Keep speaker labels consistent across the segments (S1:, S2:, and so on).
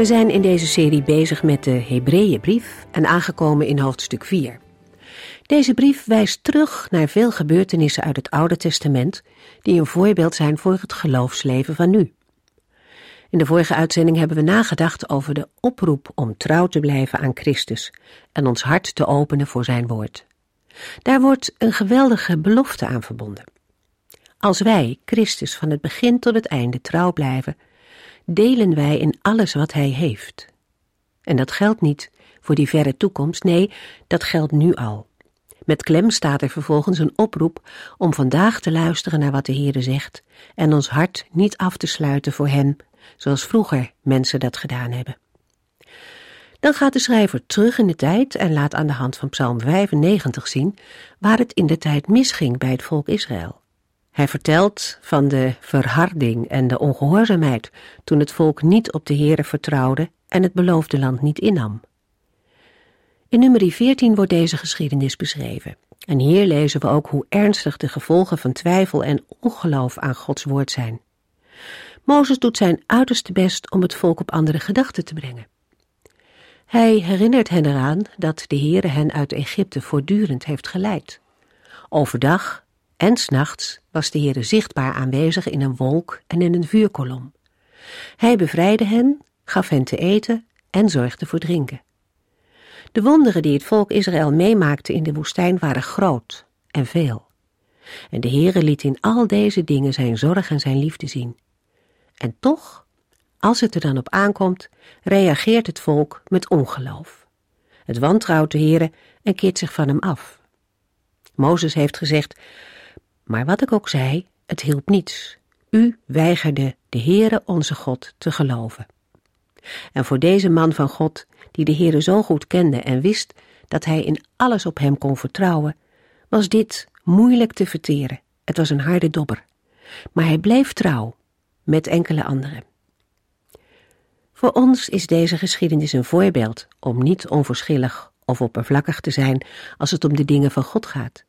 S1: We zijn in deze serie bezig met de Hebreeënbrief en aangekomen in hoofdstuk 4. Deze brief wijst terug naar veel gebeurtenissen uit het Oude Testament die een voorbeeld zijn voor het geloofsleven van nu. In de vorige uitzending hebben we nagedacht over de oproep om trouw te blijven aan Christus en ons hart te openen voor zijn woord. Daar wordt een geweldige belofte aan verbonden. Als wij Christus van het begin tot het einde trouw blijven, delen wij in alles wat Hij heeft. En dat geldt niet voor die verre toekomst, nee, dat geldt nu al. Met klem staat er vervolgens een oproep om vandaag te luisteren naar wat de Heere zegt en ons hart niet af te sluiten voor Hem, zoals vroeger mensen dat gedaan hebben. Dan gaat de schrijver terug in de tijd en laat aan de hand van Psalm 95 zien waar het in de tijd misging bij het volk Israël. Hij vertelt van de verharding en de ongehoorzaamheid toen het volk niet op de Heere vertrouwde en het beloofde land niet innam. In nummer 14 wordt deze geschiedenis beschreven. En hier lezen we ook hoe ernstig de gevolgen van twijfel en ongeloof aan Gods woord zijn. Mozes doet zijn uiterste best om het volk op andere gedachten te brengen. Hij herinnert hen eraan dat de Heere hen uit Egypte voortdurend heeft geleid. Overdag en s'nachts was de Heere zichtbaar aanwezig in een wolk en in een vuurkolom. Hij bevrijdde hen, gaf hen te eten en zorgde voor drinken. De wonderen die het volk Israël meemaakte in de woestijn waren groot en veel. En de Heere liet in al deze dingen zijn zorg en zijn liefde zien. En toch, als het er dan op aankomt, reageert het volk met ongeloof. Het wantrouwt de Heere en keert zich van hem af. Mozes heeft gezegd, maar wat ik ook zei, het hielp niets. U weigerde de Heere onze God te geloven. En voor deze man van God, die de Heere zo goed kende en wist dat hij in alles op hem kon vertrouwen, was dit moeilijk te verteren. Het was een harde dobber. Maar hij bleef trouw, met enkele anderen. Voor ons is deze geschiedenis een voorbeeld om niet onverschillig of oppervlakkig te zijn als het om de dingen van God gaat.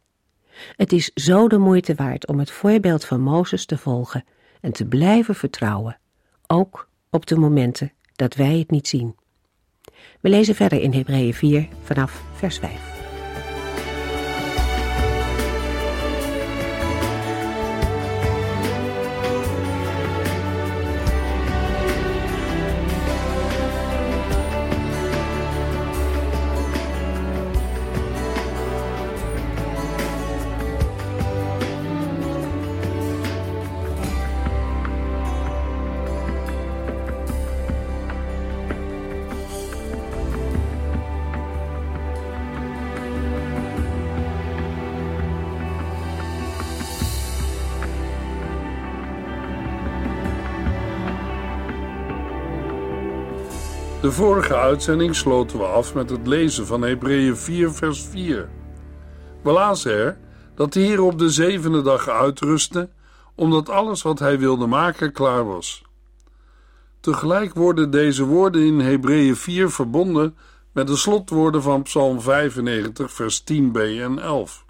S1: Het is zo de moeite waard om het voorbeeld van Mozes te volgen en te blijven vertrouwen, ook op de momenten dat wij het niet zien. We lezen verder in Hebreeën 4 vanaf vers 5.
S2: De vorige uitzending sloten we af met het lezen van Hebreeën 4, vers 4. We lazen er dat de Heer op de zevende dag uitrustte, omdat alles wat hij wilde maken klaar was. Tegelijk worden deze woorden in Hebreeën 4 verbonden met de slotwoorden van Psalm 95, vers 10b en 11.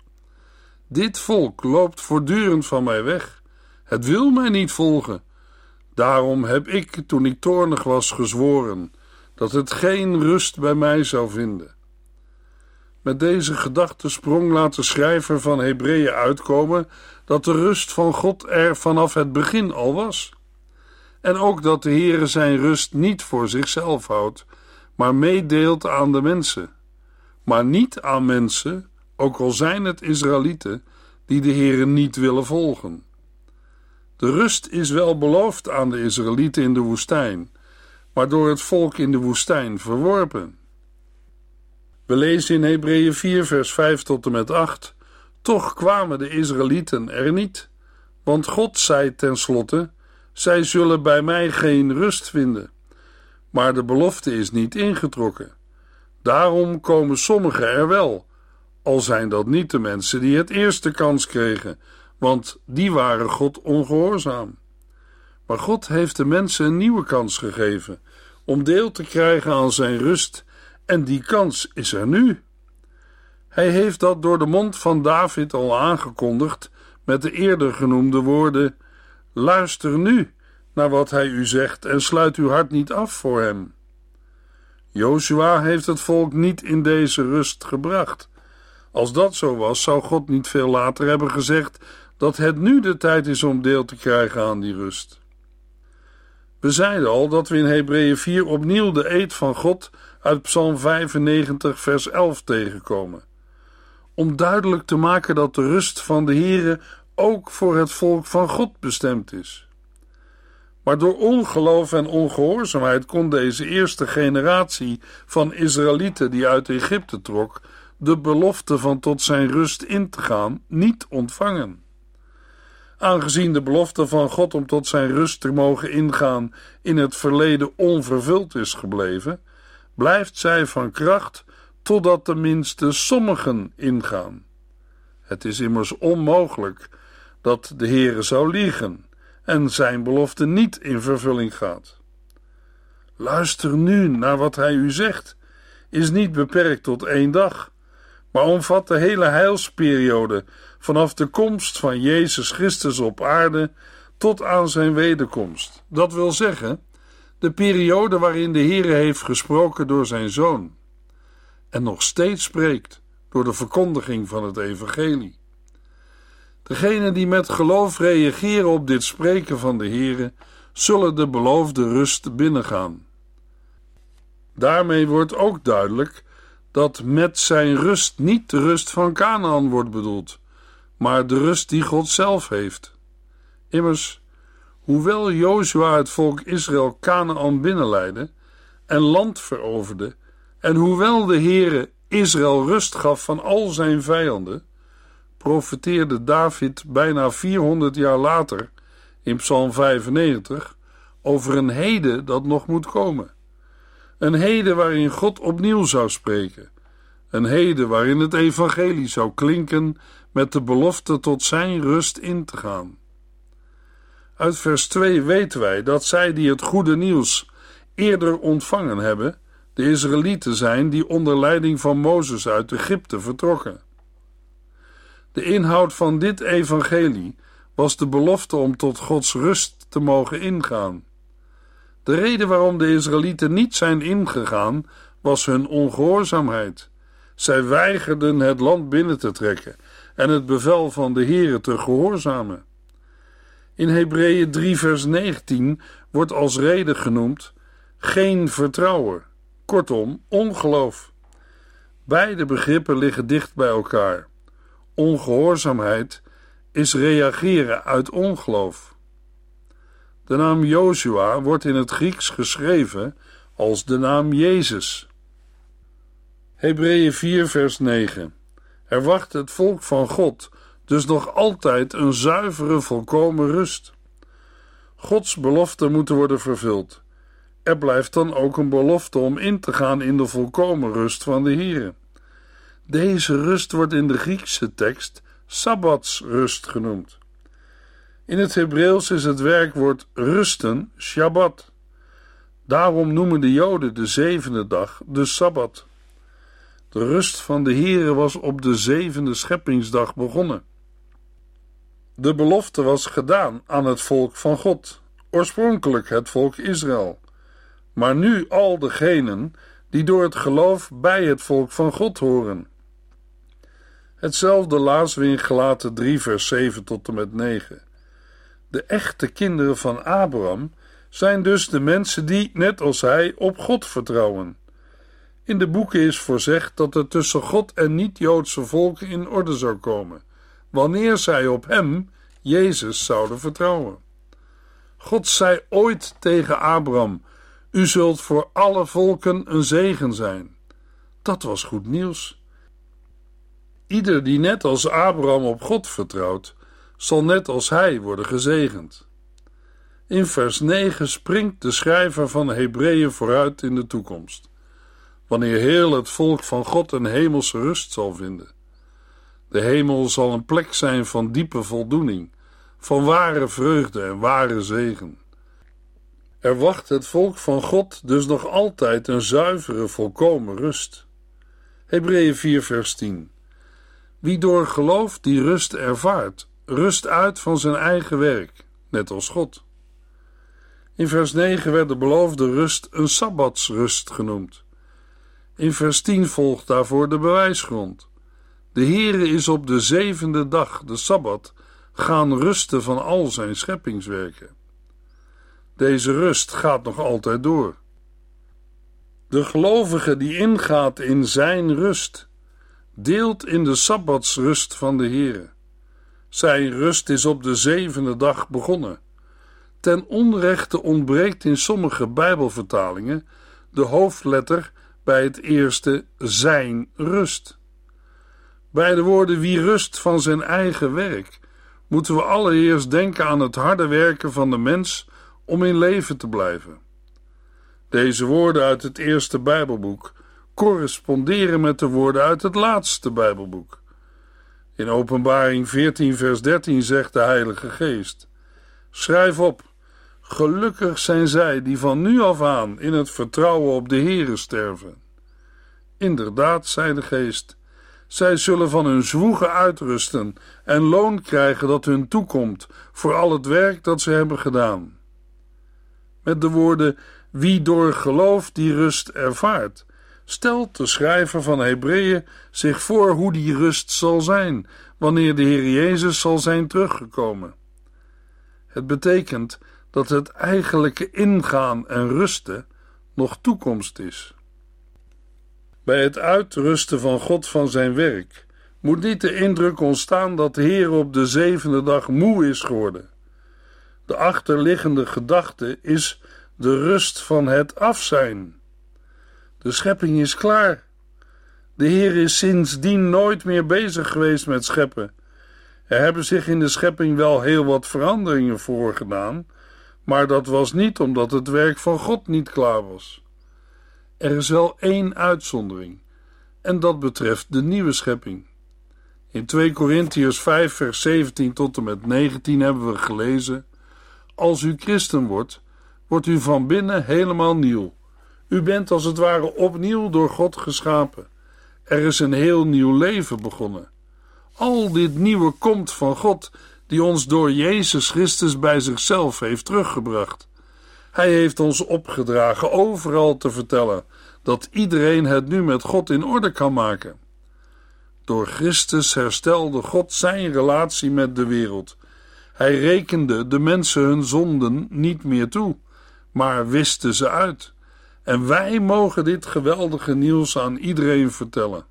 S2: Dit volk loopt voortdurend van mij weg. Het wil mij niet volgen. Daarom heb ik, toen ik toornig was, gezworen dat het geen rust bij mij zou vinden. Met deze gedachtesprong laat de schrijver van Hebreeën uitkomen dat de rust van God er vanaf het begin al was. En ook dat de Heere zijn rust niet voor zichzelf houdt, maar meedeelt aan de mensen. Maar niet aan mensen, ook al zijn het Israëlieten, die de Heere niet willen volgen. De rust is wel beloofd aan de Israëlieten in de woestijn, maar door het volk in de woestijn verworpen. We lezen in Hebreeën 4, vers 5 tot en met 8: Toch kwamen de Israëlieten er niet, want God zei tenslotte: Zij zullen bij mij geen rust vinden. maar de belofte is niet ingetrokken. Daarom komen sommigen er wel, al zijn dat niet de mensen die het eerste kans kregen, want die waren God ongehoorzaam. Maar God heeft de mensen een nieuwe kans gegeven om deel te krijgen aan zijn rust, en die kans is er nu. Hij heeft dat door de mond van David al aangekondigd met de eerder genoemde woorden: Luister nu naar wat hij u zegt en sluit uw hart niet af voor hem. Joshua heeft het volk niet in deze rust gebracht. Als dat zo was, zou God niet veel later hebben gezegd dat het nu de tijd is om deel te krijgen aan die rust. We zeiden al dat we in Hebreeën 4 opnieuw de eed van God uit Psalm 95, vers 11 tegenkomen. Om duidelijk te maken dat de rust van de Heere ook voor het volk van God bestemd is. Maar door ongeloof en ongehoorzaamheid kon deze eerste generatie van Israëlieten die uit Egypte trok, de belofte van tot zijn rust in te gaan niet ontvangen. Aangezien de belofte van God om tot zijn rust te mogen ingaan in het verleden onvervuld is gebleven, blijft zij van kracht totdat tenminste sommigen ingaan. Het is immers onmogelijk dat de Heere zou liegen en zijn belofte niet in vervulling gaat. Luister nu naar wat hij u zegt, is niet beperkt tot één dag, maar omvat de hele heilsperiode vanaf de komst van Jezus Christus op aarde tot aan zijn wederkomst. Dat wil zeggen, de periode waarin de Heere heeft gesproken door zijn Zoon en nog steeds spreekt door de verkondiging van het Evangelie. Degenen die met geloof reageren op dit spreken van de Heere, zullen de beloofde rust binnengaan. Daarmee wordt ook duidelijk dat met zijn rust niet de rust van Canaan wordt bedoeld, maar de rust die God zelf heeft. Immers, hoewel Jozua het volk Israël Canaan binnenleidde en land veroverde, en hoewel de Heere Israël rust gaf van al zijn vijanden, profeteerde David bijna 400 jaar later in Psalm 95 over een heden dat nog moet komen. Een heden waarin God opnieuw zou spreken. Een heden waarin het evangelie zou klinken met de belofte tot zijn rust in te gaan. Uit vers 2 weten wij dat zij die het goede nieuws eerder ontvangen hebben, de Israëlieten zijn die onder leiding van Mozes uit Egypte vertrokken. De inhoud van dit evangelie was de belofte om tot Gods rust te mogen ingaan. De reden waarom de Israëlieten niet zijn ingegaan was hun ongehoorzaamheid. Zij weigerden het land binnen te trekken en het bevel van de Heere te gehoorzamen. In Hebreeën 3 vers 19 wordt als reden genoemd geen vertrouwen, kortom ongeloof. Beide begrippen liggen dicht bij elkaar. Ongehoorzaamheid is reageren uit ongeloof. De naam Joshua wordt in het Grieks geschreven als de naam Jezus. Hebreeën 4 vers 9 Er wacht het volk van God dus nog altijd een zuivere, volkomen rust. Gods beloften moeten worden vervuld. Er blijft dan ook een belofte om in te gaan in de volkomen rust van de Here. Deze rust wordt in de Griekse tekst sabbatsrust genoemd. In het Hebreeuws is het werkwoord rusten Shabbat. Daarom noemen de Joden de zevende dag de Sabbat. De rust van de Heere was op de zevende scheppingsdag begonnen. De belofte was gedaan aan het volk van God, oorspronkelijk het volk Israël, maar nu al degenen die door het geloof bij het volk van God horen. Hetzelfde lazen we in Gelaten 3 vers 7 tot en met 9. De echte kinderen van Abraham zijn dus de mensen die, net als hij, op God vertrouwen. In de boeken is voorzegd dat het tussen God en niet-Joodse volken in orde zou komen, wanneer zij op hem, Jezus, zouden vertrouwen. God zei ooit tegen Abraham: U zult voor alle volken een zegen zijn. Dat was goed nieuws. Ieder die net als Abraham op God vertrouwt, zal net als hij worden gezegend. In vers 9 springt de schrijver van Hebreeën vooruit in de toekomst, wanneer heel het volk van God een hemelse rust zal vinden. De hemel zal een plek zijn van diepe voldoening, van ware vreugde en ware zegen. Er wacht het volk van God dus nog altijd een zuivere, volkomen rust. Hebreeën 4, vers 10. Wie door geloof die rust ervaart, rust uit van zijn eigen werk, net als God. In vers 9 werd de beloofde rust een sabbatsrust genoemd. In vers 10 volgt daarvoor de bewijsgrond. De Heere is op de zevende dag, de Sabbat, gaan rusten van al zijn scheppingswerken. Deze rust gaat nog altijd door. De gelovige die ingaat in zijn rust, deelt in de Sabbatsrust van de Heere. Zijn rust is op de zevende dag begonnen. Ten onrechte ontbreekt in sommige Bijbelvertalingen de hoofdletter bij het eerste zijn rust. Bij de woorden wie rust van zijn eigen werk moeten we allereerst denken aan het harde werken van de mens om in leven te blijven. Deze woorden uit het eerste Bijbelboek corresponderen met de woorden uit het laatste Bijbelboek. In Openbaring 14, vers 13 zegt de Heilige Geest: Schrijf op, gelukkig zijn zij die van nu af aan in het vertrouwen op de Heere sterven. Inderdaad, zei de Geest, zij zullen van hun zwoegen uitrusten en loon krijgen dat hun toekomt voor al het werk dat ze hebben gedaan. Met de woorden: Wie door geloof die rust ervaart, stelt de schrijver van Hebreeën zich voor hoe die rust zal zijn wanneer de Heer Jezus zal zijn teruggekomen. Het betekent dat het eigenlijke ingaan en rusten nog toekomst is. Bij het uitrusten van God van zijn werk moet niet de indruk ontstaan dat de Heer op de zevende dag moe is geworden. De achterliggende gedachte is de rust van het afzijn. De schepping is klaar. De Heer is sindsdien nooit meer bezig geweest met scheppen. Er hebben zich in de schepping wel heel wat veranderingen voorgedaan, maar dat was niet omdat het werk van God niet klaar was. Er is wel één uitzondering, en dat betreft de nieuwe schepping. In 2 Korintiërs 5, vers 17 tot en met 19 hebben we gelezen: Als u christen wordt, wordt u van binnen helemaal nieuw. U bent als het ware opnieuw door God geschapen. Er is een heel nieuw leven begonnen. Al dit nieuwe komt van God, die ons door Jezus Christus bij zichzelf heeft teruggebracht. Hij heeft ons opgedragen overal te vertellen dat iedereen het nu met God in orde kan maken. Door Christus herstelde God zijn relatie met de wereld. Hij rekende de mensen hun zonden niet meer toe, maar wiste ze uit. En wij mogen dit geweldige nieuws aan iedereen vertellen.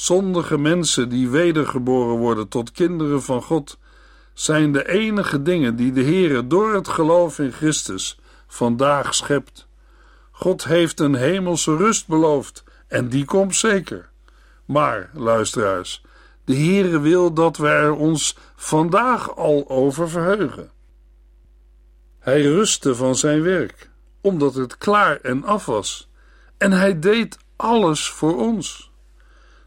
S2: Zondige mensen die wedergeboren worden tot kinderen van God, zijn de enige dingen die de Heere door het geloof in Christus vandaag schept. God heeft een hemelse rust beloofd en die komt zeker. Maar, luisteraars, de Heere wil dat wij er ons vandaag al over verheugen. Hij rustte van zijn werk, omdat het klaar en af was, en hij deed alles voor ons.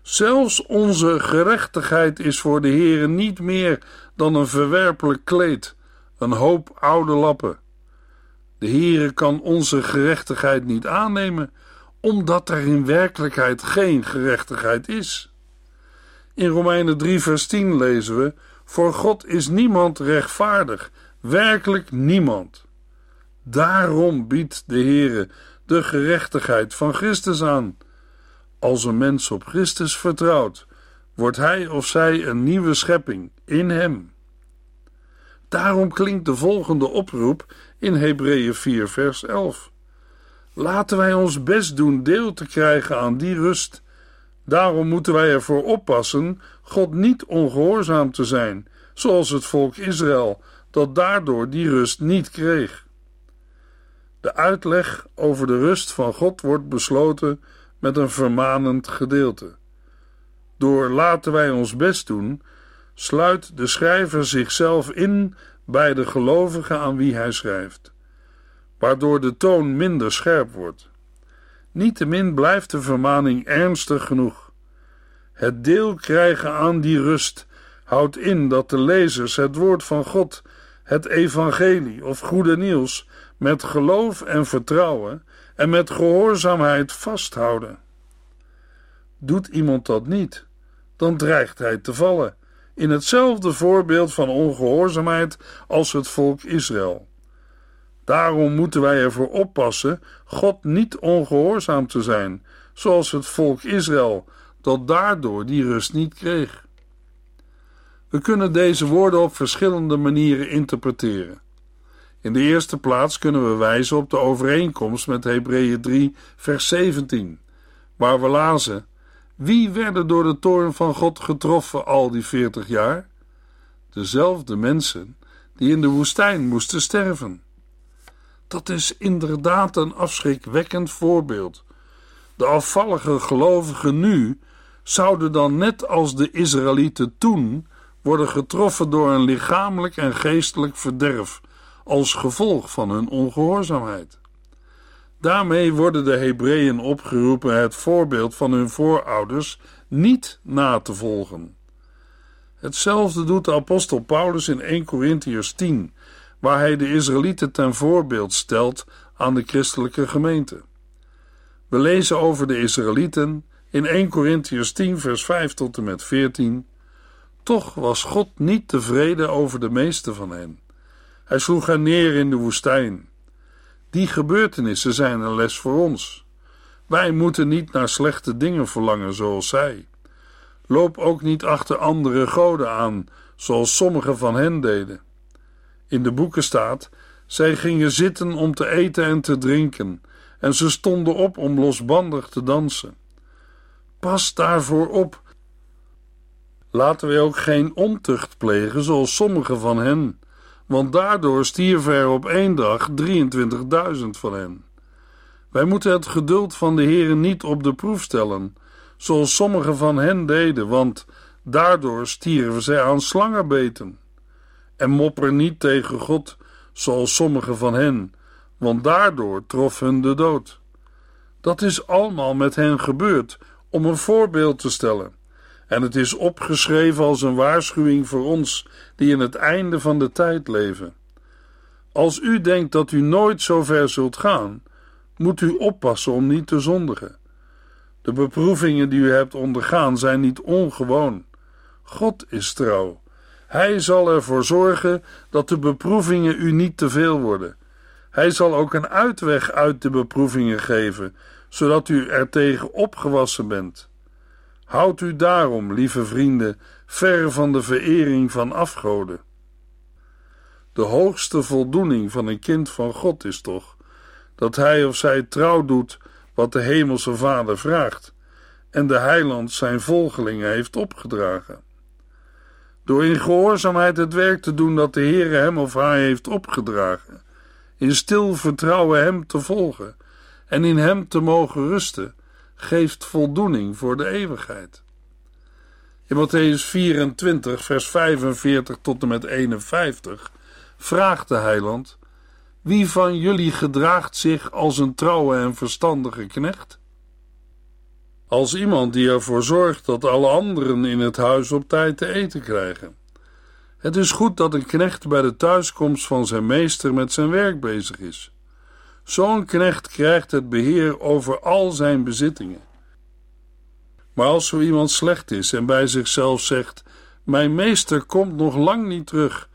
S2: Zelfs onze gerechtigheid is voor de Heere niet meer dan een verwerpelijk kleed, een hoop oude lappen. De Heere kan onze gerechtigheid niet aannemen, omdat er in werkelijkheid geen gerechtigheid is. In Romeinen 3 vers 10 lezen we: Voor God is niemand rechtvaardig, werkelijk niemand. Daarom biedt de Heere de gerechtigheid van Christus aan. Als een mens op Christus vertrouwt, wordt hij of zij een nieuwe schepping in hem. Daarom klinkt de volgende oproep in Hebreeën 4, vers 11. Laten wij ons best doen deel te krijgen aan die rust. Daarom moeten wij ervoor oppassen God niet ongehoorzaam te zijn, zoals het volk Israël, dat daardoor die rust niet kreeg. De uitleg over de rust van God wordt besloten met een vermanend gedeelte. Door laten wij ons best doen, sluit de schrijver zichzelf in bij de gelovigen aan wie hij schrijft, waardoor de toon minder scherp wordt. Niettemin blijft de vermaning ernstig genoeg. Het deel krijgen aan die rust houdt in dat de lezers het woord van God, het evangelie of goede nieuws, met geloof en vertrouwen en met gehoorzaamheid vasthouden. Doet iemand dat niet, dan dreigt hij te vallen in hetzelfde voorbeeld van ongehoorzaamheid als het volk Israël. Daarom moeten wij ervoor oppassen God niet ongehoorzaam te zijn, zoals het volk Israël, dat daardoor die rust niet kreeg. We kunnen deze woorden op verschillende manieren interpreteren. In de eerste plaats kunnen we wijzen op de overeenkomst met Hebreeën 3, vers 17, waar we lazen: Wie werden door de toorn van God getroffen al die veertig jaar? Dezelfde mensen die in de woestijn moesten sterven. Dat is inderdaad een afschrikwekkend voorbeeld. De afvallige gelovigen nu zouden dan net als de Israëlieten toen worden getroffen door een lichamelijk en geestelijk verderf als gevolg van hun ongehoorzaamheid. Daarmee worden de Hebreeën opgeroepen het voorbeeld van hun voorouders niet na te volgen. Hetzelfde doet de apostel Paulus in 1 Corinthiërs 10, waar hij de Israëlieten ten voorbeeld stelt aan de christelijke gemeente. We lezen over de Israëlieten in 1 Corinthiërs 10, vers 5 tot en met 14. Toch was God niet tevreden over de meeste van hen. Hij sloeg hen neer in de woestijn. Die gebeurtenissen zijn een les voor ons. Wij moeten niet naar slechte dingen verlangen zoals zij. Loop ook niet achter andere goden aan, zoals sommigen van hen deden. In de boeken staat: zij gingen zitten om te eten en te drinken, en ze stonden op om losbandig te dansen. Pas daarvoor op. Laten we ook geen ontucht plegen, zoals sommigen van hen, want daardoor stierven er op één dag 23.000 van hen. Wij moeten het geduld van de Heeren niet op de proef stellen, zoals sommigen van hen deden, want daardoor stierven zij aan slangenbeten en mopper niet tegen God, zoals sommigen van hen, want daardoor trof hun de dood. Dat is allemaal met hen gebeurd om een voorbeeld te stellen. En het is opgeschreven als een waarschuwing voor ons die in het einde van de tijd leven. Als u denkt dat u nooit zo ver zult gaan, moet u oppassen om niet te zondigen. De beproevingen die u hebt ondergaan zijn niet ongewoon. God is trouw hij zal ervoor zorgen dat de beproevingen u niet te veel worden. Hij zal ook een uitweg uit de beproevingen geven, zodat u er tegen opgewassen bent. Houd u daarom, lieve vrienden, ver van de verering van afgoden. De hoogste voldoening van een kind van God is toch dat hij of zij trouw doet wat de Hemelse Vader vraagt en de Heiland zijn volgelingen heeft opgedragen. Door in gehoorzaamheid het werk te doen dat de Heere hem of haar heeft opgedragen, in stil vertrouwen hem te volgen en in hem te mogen rusten, geeft voldoening voor de eeuwigheid. In Matthäus 24, vers 45 tot en met 51 vraagt de heiland: Wie van jullie gedraagt zich als een trouwe en verstandige knecht? als iemand die ervoor zorgt dat alle anderen in het huis op tijd te eten krijgen. Het is goed dat een knecht bij de thuiskomst van zijn meester met zijn werk bezig is. Zo'n knecht krijgt het beheer over al zijn bezittingen. Maar als zo iemand slecht is en bij zichzelf zegt: Mijn meester komt nog lang niet terug,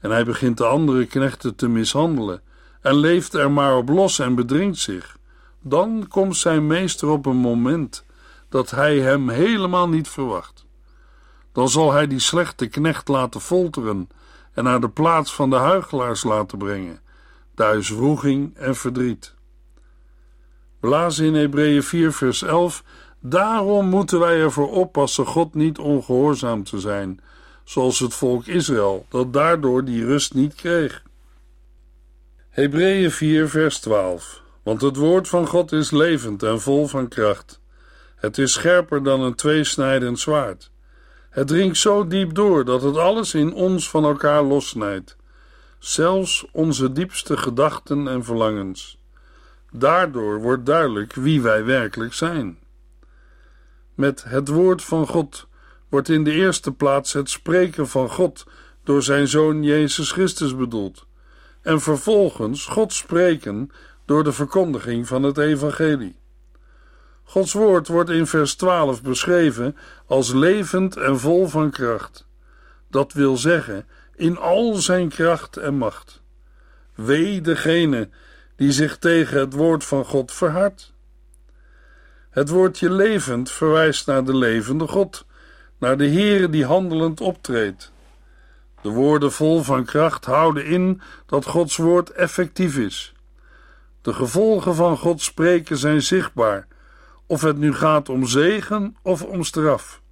S2: en hij begint de andere knechten te mishandelen en leeft er maar op los en bedringt zich, dan komt zijn meester op een moment dat hij hem helemaal niet verwacht. Dan zal hij die slechte knecht laten folteren en naar de plaats van de huigelaars laten brengen. Daar is wroeging en verdriet. Blazen in Hebreeën 4, vers 11. Daarom moeten wij ervoor oppassen God niet ongehoorzaam te zijn, zoals het volk Israël, dat daardoor die rust niet kreeg. Hebreeën 4, vers 12. Want het woord van God is levend en vol van kracht. Het is scherper dan een tweesnijdend zwaard. Het dringt zo diep door dat het alles in ons van elkaar lossnijdt. Zelfs onze diepste gedachten en verlangens. Daardoor wordt duidelijk wie wij werkelijk zijn. Met het woord van God wordt in de eerste plaats het spreken van God door zijn Zoon Jezus Christus bedoeld, en vervolgens God spreken door de verkondiging van het Evangelie. Gods woord wordt in vers 12 beschreven als levend en vol van kracht. Dat wil zeggen, in al zijn kracht en macht. Wee degene die zich tegen het woord van God verhardt. Het woordje levend verwijst naar de levende God, naar de Heere die handelend optreedt. De woorden vol van kracht houden in dat Gods woord effectief is. De gevolgen van God spreken zijn zichtbaar, of het nu gaat om zegen of om straf.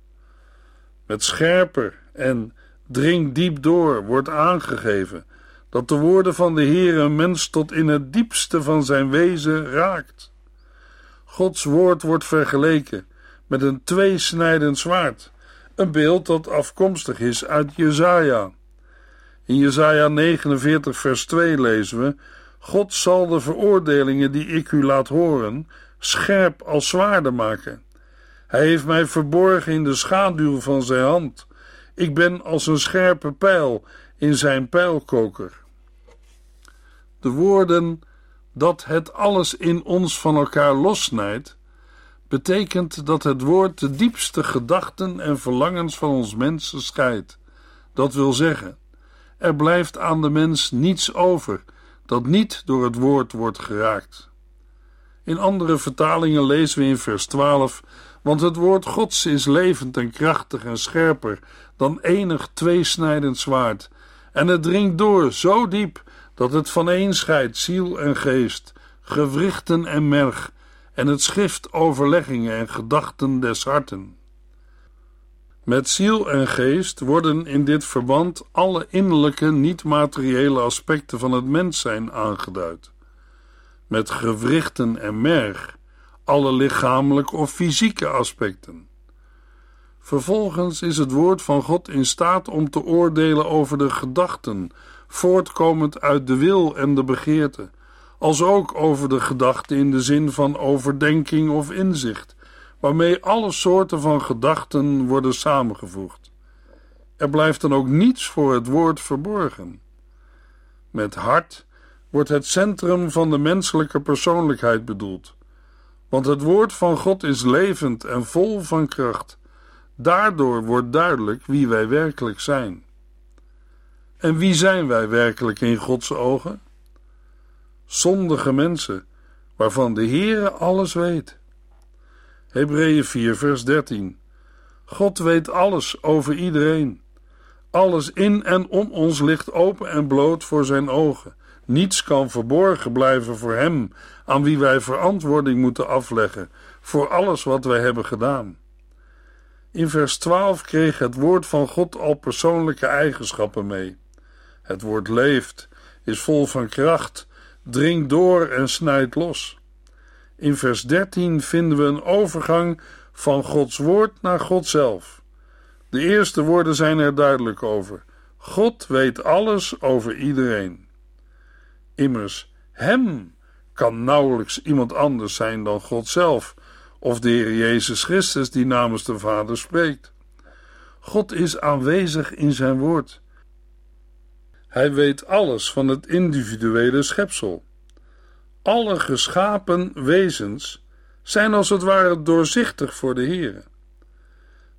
S2: Met scherper en dring diep door wordt aangegeven dat de woorden van de Heer een mens tot in het diepste van zijn wezen raakt. Gods woord wordt vergeleken met een tweesnijdend zwaard, een beeld dat afkomstig is uit Jezaja. In Jesaja 49 vers 2 lezen we: God zal de veroordelingen die ik u laat horen scherp als zwaarden maken. Hij heeft mij verborgen in de schaduw van zijn hand. Ik ben als een scherpe pijl in zijn pijlkoker. De woorden dat het alles in ons van elkaar lossnijdt, betekent dat het woord de diepste gedachten en verlangens van ons mensen scheidt. Dat wil zeggen, er blijft aan de mens niets over dat niet door het woord wordt geraakt. In andere vertalingen lezen we in vers 12: Want het woord Gods is levend en krachtig en scherper dan enig tweesnijdend zwaard, en het dringt door zo diep dat het vaneenscheidt ziel en geest, gewrichten en merg, en het schrift overleggingen en gedachten des harten. Met ziel en geest worden in dit verband alle innerlijke, niet-materiële aspecten van het mens zijn aangeduid. Met gewrichten en merg alle lichamelijke of fysieke aspecten. Vervolgens is het woord van God in staat om te oordelen over de gedachten, voortkomend uit de wil en de begeerte, als ook over de gedachten in de zin van overdenking of inzicht waarmee alle soorten van gedachten worden samengevoegd. Er blijft dan ook niets voor het woord verborgen. Met hart wordt het centrum van de menselijke persoonlijkheid bedoeld, want het woord van God is levend en vol van kracht. Daardoor wordt duidelijk wie wij werkelijk zijn. En wie zijn wij werkelijk in Gods ogen? Zondige mensen, waarvan de Heere alles weet. Hebreeën 4, vers 13. God weet alles over iedereen. Alles in en om ons ligt open en bloot voor zijn ogen. Niets kan verborgen blijven voor Hem, aan wie wij verantwoording moeten afleggen voor alles wat wij hebben gedaan. In vers 12 kreeg het woord van God al persoonlijke eigenschappen mee. Het woord leeft, is vol van kracht, dringt door en snijdt los. In vers 13 vinden we een overgang van Gods woord naar God zelf. De eerste woorden zijn er duidelijk over. God weet alles over iedereen. Immers, Hem kan nauwelijks iemand anders zijn dan God zelf, of de Heer Jezus Christus die namens de Vader spreekt. God is aanwezig in zijn woord. Hij weet alles van het individuele schepsel. Alle geschapen wezens zijn als het ware doorzichtig voor de Heer.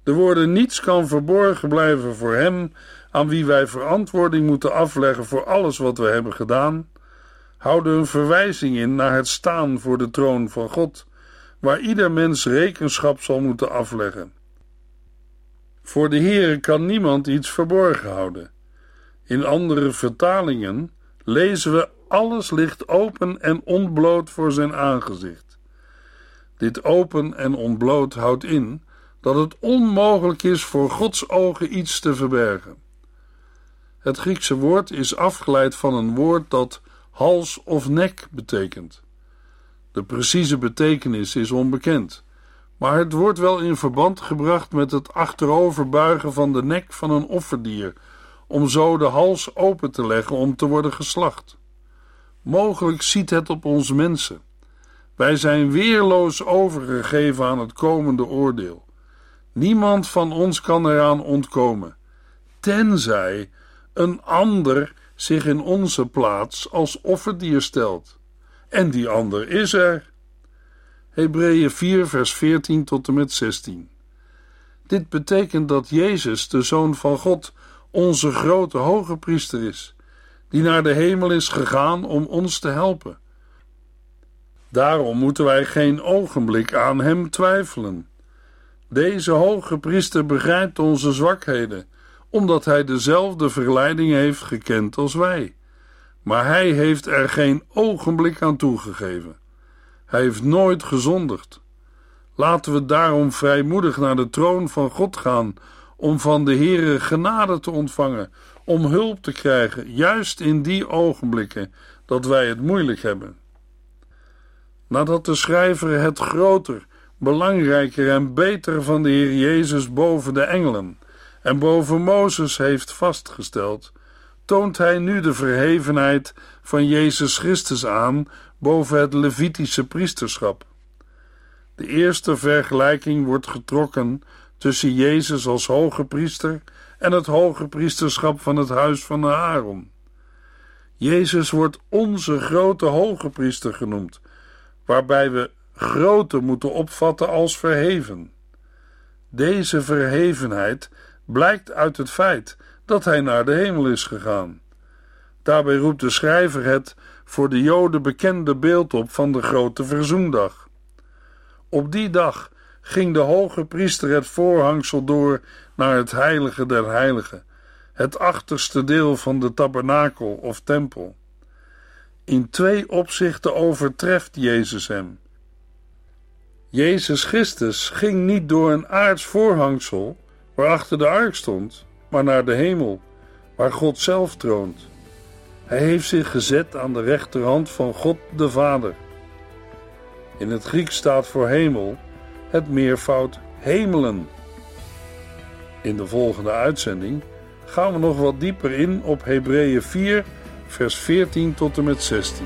S2: De woorden niets kan verborgen blijven voor Hem, aan wie wij verantwoording moeten afleggen voor alles wat we hebben gedaan, houden een verwijzing in naar het staan voor de troon van God, waar ieder mens rekenschap zal moeten afleggen. Voor de Heer kan niemand iets verborgen houden. In andere vertalingen lezen we alles ligt open en ontbloot voor zijn aangezicht. Dit open en ontbloot houdt in dat het onmogelijk is voor Gods ogen iets te verbergen. Het Griekse woord is afgeleid van een woord dat hals of nek betekent. De precieze betekenis is onbekend, maar het wordt wel in verband gebracht met het achteroverbuigen van de nek van een offerdier om zo de hals open te leggen om te worden geslacht. Mogelijk ziet het op ons mensen. Wij zijn weerloos overgegeven aan het komende oordeel. Niemand van ons kan eraan ontkomen, tenzij een ander zich in onze plaats als offerdier stelt. En die ander is er. Hebreeën 4, vers 14 tot en met 16. Dit betekent dat Jezus, de Zoon van God, onze grote hoge priester is, die naar de hemel is gegaan om ons te helpen. Daarom moeten wij geen ogenblik aan hem twijfelen. Deze hoge priester begrijpt onze zwakheden, omdat hij dezelfde verleiding heeft gekend als wij. Maar hij heeft er geen ogenblik aan toegegeven. Hij heeft nooit gezondigd. Laten we daarom vrijmoedig naar de troon van God gaan, om van de Heere genade te ontvangen, om hulp te krijgen, juist in die ogenblikken dat wij het moeilijk hebben. Nadat de schrijver het groter, belangrijker en beter van de Heer Jezus boven de engelen en boven Mozes heeft vastgesteld, toont hij nu de verhevenheid van Jezus Christus aan boven het Levitische priesterschap. De eerste vergelijking wordt getrokken tussen Jezus als hoge priester en het hoge priesterschap van het huis van Aaron. Jezus wordt onze grote hoge priester genoemd, waarbij we grote moeten opvatten als verheven. Deze verhevenheid blijkt uit het feit dat hij naar de hemel is gegaan. Daarbij roept de schrijver het voor de Joden bekende beeld op van de grote verzoendag. Op die dag ging de hoge priester het voorhangsel door naar het heilige der heiligen, het achterste deel van de tabernakel of tempel. In twee opzichten overtreft Jezus hem. Jezus Christus ging niet door een aards voorhangsel waarachter de ark stond, maar naar de hemel, waar God zelf troont. Hij heeft zich gezet aan de rechterhand van God de Vader. In het Grieks staat voor hemel het meervoud hemelen. In de volgende uitzending gaan we nog wat dieper in op Hebreeën 4, vers 14 tot en met 16.